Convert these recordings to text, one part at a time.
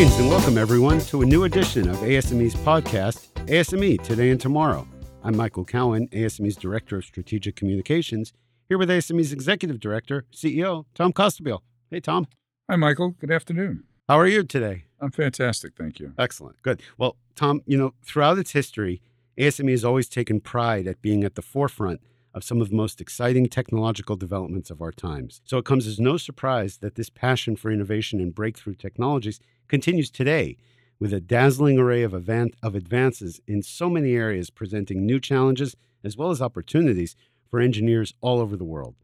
Greetings and welcome, everyone, to a new edition of ASME's podcast, ASME Today and Tomorrow. I'm Michael Cowan, ASME's Director of Strategic Communications, here with ASME's Executive Director, CEO, Tom Costabile. Hey, Tom. Hi, Michael. Good afternoon. How are you today? I'm fantastic. Thank you. Excellent. Good. Well, Tom, you know, throughout its history, ASME has always taken pride at being at the forefront of some of the most exciting technological developments of our times. So it comes as no surprise that this passion for innovation and breakthrough technologies continues today with a dazzling array of, event, of advances in so many areas presenting new challenges as well as opportunities for engineers all over the world.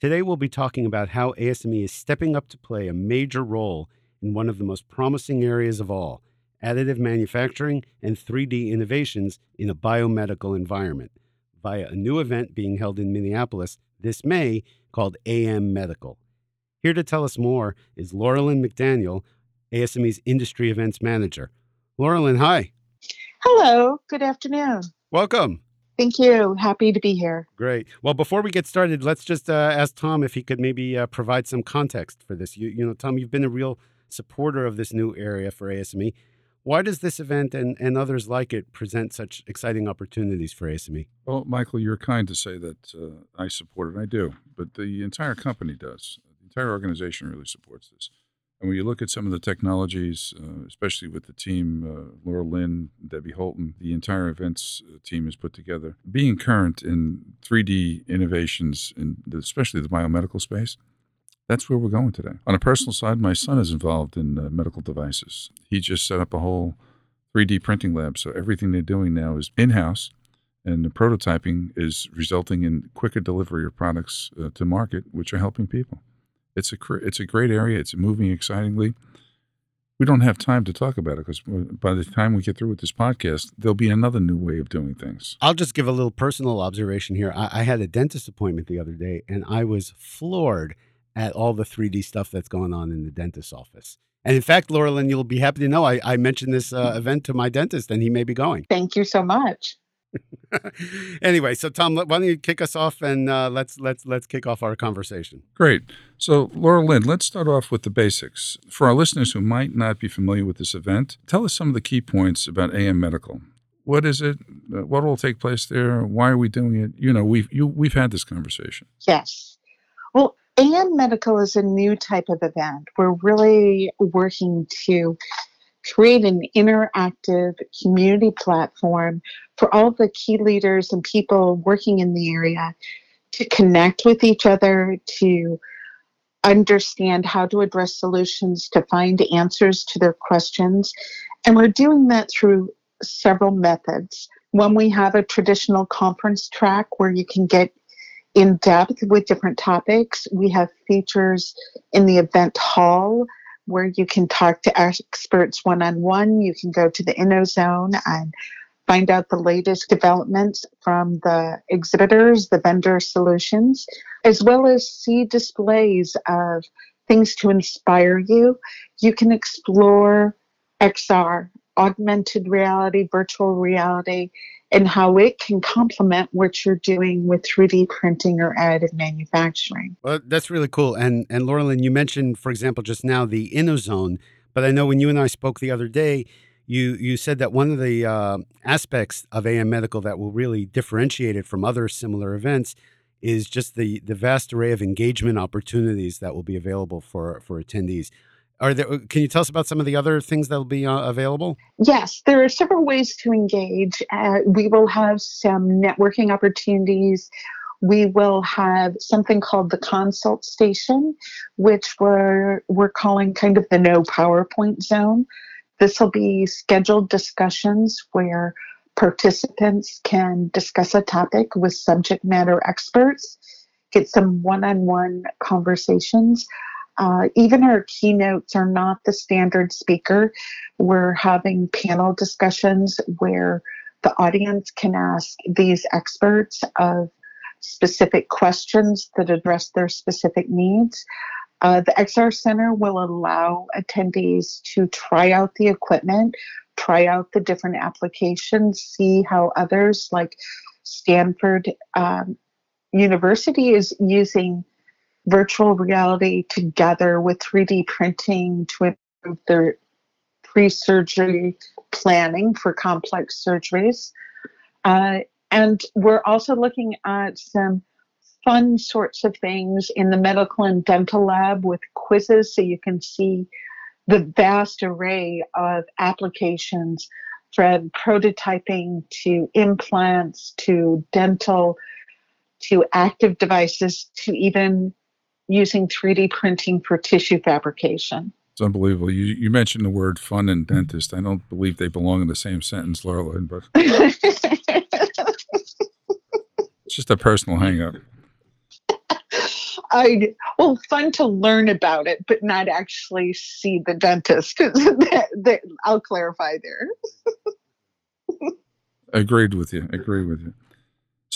Today, we'll be talking about how ASME is stepping up to play a major role in one of the most promising areas of all additive manufacturing and 3D innovations in a biomedical environment via a new event being held in Minneapolis this May called AM Medical. Here to tell us more is Laurelyn McDaniel, ASME's Industry Events Manager. Laurelyn, hi. Hello. Good afternoon. Welcome. Thank you. Happy to be here. Great. Well, before we get started, let's just uh, ask Tom if he could maybe uh, provide some context for this. You, you know, Tom, you've been a real supporter of this new area for ASME. Why does this event and, and others like it present such exciting opportunities for ASME? Well, Michael, you're kind to say that uh, I support it. I do, but the entire company does. The entire organization really supports this. And when you look at some of the technologies, uh, especially with the team, uh, Laurelyn, Debbie Holton, the entire events uh, team is put together. Being current in 3D innovations, in the, especially the biomedical space, that's where we're going today. On a personal side, my son is involved in uh, medical devices. He just set up a whole 3D printing lab. So everything they're doing now is in house, and the prototyping is resulting in quicker delivery of products uh, to market, which are helping people. It's a it's a great area. It's moving excitingly. We don't have time to talk about it because by the time we get through with this podcast, there'll be another new way of doing things. I'll just give a little personal observation here. I, I had a dentist appointment the other day, and I was floored at all the 3D stuff that's going on in the dentist's office. And in fact, Laurelyn, you'll be happy to know I, I mentioned this uh, event to my dentist, and he may be going. Thank you so much. anyway, so Tom, why don't you kick us off and uh, let's let's let's kick off our conversation. Great. So, Laurelyn, let's start off with the basics. For our listeners who might not be familiar with this event, tell us some of the key points about AM Medical. What is it? Uh, what will take place there? Why are we doing it? You know, we've you, we've had this conversation. Yes. Well, AM Medical is a new type of event. We're really working to create an interactive community platform for all the key leaders and people working in the area to connect with each other, to understand how to address solutions, to find answers to their questions. And we're doing that through several methods. One, we have a traditional conference track where you can get in depth with different topics. We have features in the event hall where you can talk to experts one on one. You can go to the InnoZone and find out the latest developments from the exhibitors, the vendor solutions, as well as see displays of things to inspire you. You can explore XR, augmented reality, virtual reality, and how it can complement what you're doing with 3D printing or additive manufacturing. Well, that's really cool. And and Laurelyn, you mentioned, for example, just now the InnoZone, but I know when you and I spoke the other day, you you said that one of the uh, aspects of AM Medical that will really differentiate it from other similar events is just the the vast array of engagement opportunities that will be available for for attendees. Are there? Can you tell us about some of the other things that will be uh, available? Yes, there are several ways to engage. Uh, we will have some networking opportunities. We will have something called the consult station, which we're we're calling kind of the no PowerPoint zone. This will be scheduled discussions where participants can discuss a topic with subject matter experts, get some one on one conversations. Uh, even our keynotes are not the standard speaker. We're having panel discussions where the audience can ask these experts of specific questions that address their specific needs. Uh, the XR Center will allow attendees to try out the equipment, try out the different applications, see how others like Stanford um, University is using virtual reality together with 3D printing to improve their pre surgery planning for complex surgeries. Uh, and we're also looking at some fun sorts of things in the medical and dental lab with quizzes so you can see the vast array of applications from prototyping to implants to dental to active devices to even using 3D printing for tissue fabrication. It's unbelievable. You you mentioned the word fun and dentist. I don't believe they belong in the same sentence, Laura, but it's just a personal hangup. I well, fun to learn about it, but not actually see the dentist. I'll clarify there. Agreed with you. Agreed with you.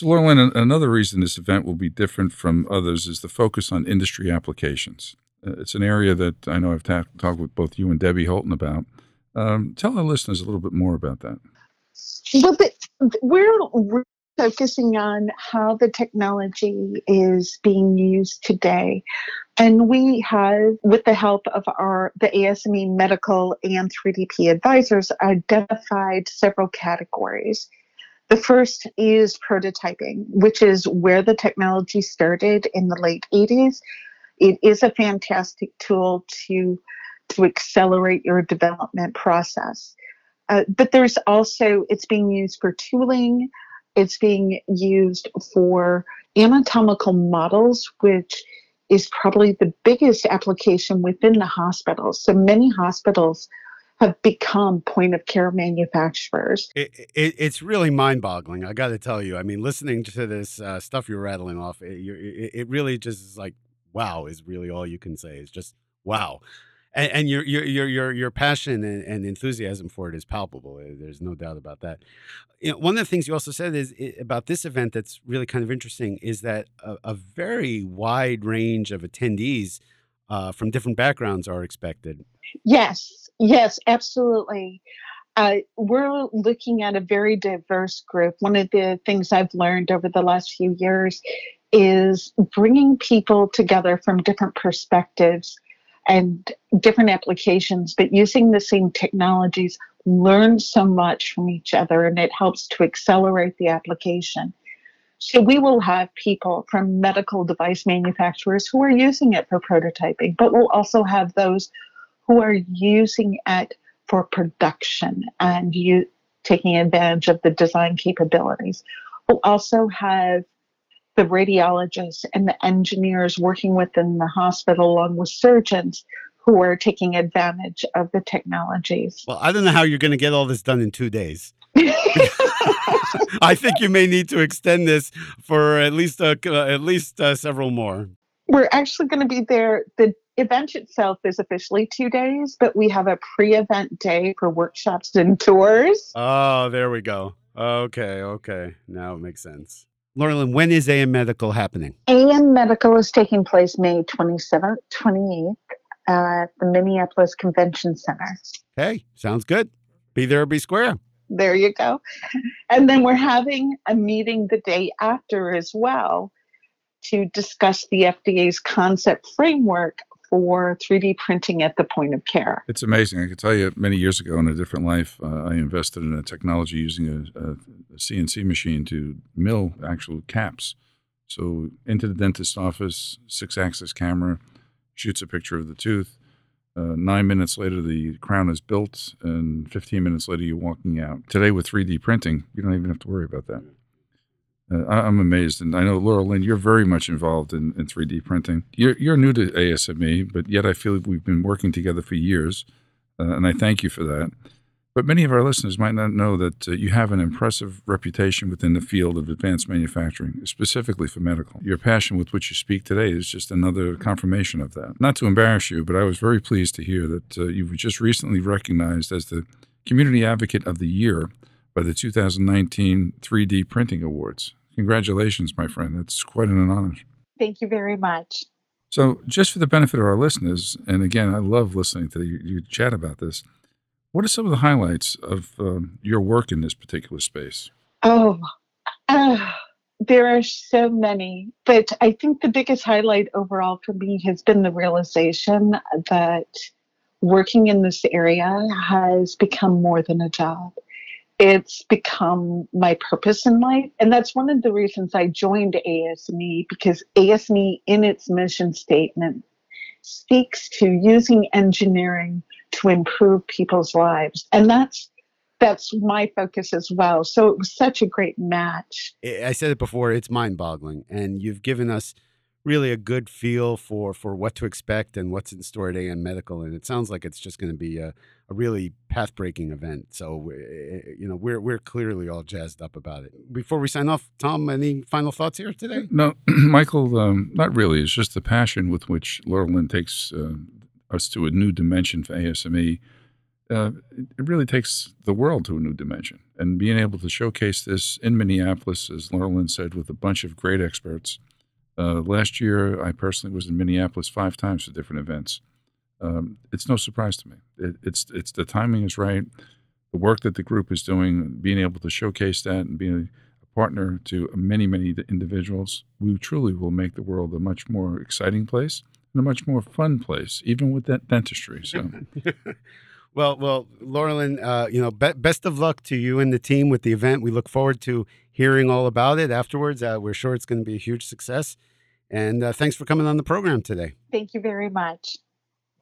So, Laura another reason this event will be different from others is the focus on industry applications. Uh, it's an area that I know I've ta- talked with both you and Debbie Holton about. Um, tell our listeners a little bit more about that. Well, we're focusing on how the technology is being used today. And we have, with the help of our the ASME medical and 3DP advisors, identified several categories. The first is prototyping, which is where the technology started in the late 80s. It is a fantastic tool to, to accelerate your development process. Uh, but there's also, it's being used for tooling, it's being used for anatomical models, which is probably the biggest application within the hospitals. So many hospitals have become point of care manufacturers. It, it, it's really mind boggling. I got to tell you. I mean, listening to this uh, stuff you're rattling off, it, it, really just is like, wow, is really all you can say. It's just wow. And, and your, your, your, your, your passion and, and, enthusiasm for it is palpable. Eh, there's no doubt about that. You know, one of the things you also said is about this event that's really kind of interesting is that a, a very wide range of attendees uh, from different backgrounds are expected. Yes, yes, absolutely. Uh, we're looking at a very diverse group. One of the things I've learned over the last few years is bringing people together from different perspectives and different applications, but using the same technologies, learn so much from each other and it helps to accelerate the application. So we will have people from medical device manufacturers who are using it for prototyping, but we'll also have those who are using it for production and you taking advantage of the design capabilities. We'll also have the radiologists and the engineers working within the hospital along with surgeons who are taking advantage of the technologies. Well, I don't know how you're going to get all this done in two days. I think you may need to extend this for at least uh, at least uh, several more. We're actually going to be there. The event itself is officially two days, but we have a pre-event day for workshops and tours. Oh, there we go. Okay, okay, now it makes sense. Laurelyn, when is AM Medical happening? AM Medical is taking place May 27th, 28th at the Minneapolis Convention Center. Hey, sounds good. Be there or be square. There you go. And then we're having a meeting the day after as well to discuss the FDA's concept framework for 3D printing at the point of care. It's amazing. I can tell you, many years ago in a different life, uh, I invested in a technology using a, a, CNC machine to mill actual caps. So into the dentist's office, six-axis camera shoots a picture of the tooth. Uh, nine minutes later, the crown is built, and 15 minutes later, you're walking out. Today, with 3D printing, you don't even have to worry about that. Uh, I'm amazed, and I know Laurelyn, you're very much involved in, in 3D printing. You're you're new to ASME, but yet I feel we've been working together for years, uh, and I thank you for that. But many of our listeners might not know that uh, you have an impressive reputation within the field of advanced manufacturing, specifically for medical. Your passion with which you speak today is just another confirmation of that. Not to embarrass you, but I was very pleased to hear that uh, you were just recently recognized as the Community Advocate of the Year by the 2019 3D Printing Awards. Congratulations, my friend. That's quite an honor. Thank you very much. So, just for the benefit of our listeners, and again, I love listening to you, you chat about this. What are some of the highlights of um, your work in this particular space? Oh, uh, there are so many, but I think the biggest highlight overall for me has been the realization that working in this area has become more than a job. It's become my purpose in life. And that's one of the reasons I joined ASME because ASME, in its mission statement, speaks to using engineering to improve people's lives. And that's that's my focus as well. So it was such a great match. I said it before, it's mind boggling. And you've given us really a good feel for for what to expect and what's in store at AM Medical. And it sounds like it's just going to be a, a really path breaking event. So eh, you know we're we're clearly all jazzed up about it. Before we sign off, Tom, any final thoughts here today? No, Michael, um, not really. It's just the passion with which Laurelyn takes uh, us to a new dimension for ASME. Uh, it really takes the world to a new dimension. And being able to showcase this in Minneapolis, as Laurelyn said, with a bunch of great experts, uh, last year, I personally was in Minneapolis five times for different events. Um, it's no surprise to me. It, it's it's the timing is right. The work that the group is doing, being able to showcase that and being a partner to many many individuals, we truly will make the world a much more exciting place and a much more fun place, even with that dentistry. So. Well, well, Laurelyn, uh, you know, be- best of luck to you and the team with the event. We look forward to hearing all about it afterwards. Uh, we're sure it's going to be a huge success. And uh, thanks for coming on the program today. Thank you very much.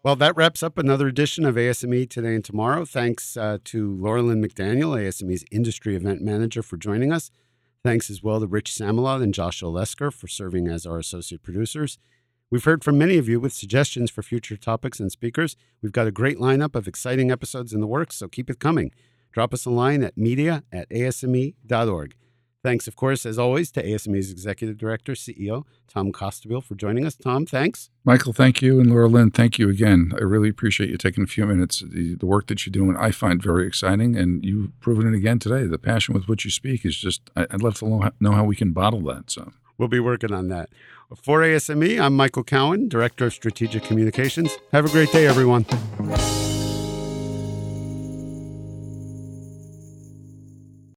Well, that wraps up another edition of ASME Today and Tomorrow. Thanks uh, to Laurelyn McDaniel, ASME's Industry Event Manager, for joining us. Thanks as well to Rich Samalot and Josh Olesker for serving as our associate producers. We've heard from many of you with suggestions for future topics and speakers. We've got a great lineup of exciting episodes in the works, so keep it coming. Drop us a line at media at asme.org. Thanks, of course, as always, to ASME's Executive Director, CEO, Tom Costabile, for joining us. Tom, thanks. Michael, thank you. And Laurelyn, thank you again. I really appreciate you taking a few minutes. The, the work that you're doing, I find very exciting. And you've proven it again today. The passion with which you speak is just, I, would love to know how, know how we can bottle that. So we'll be working on that. For ASME, I'm Michael Cowan, Director of Strategic Communications. Have a great day, everyone.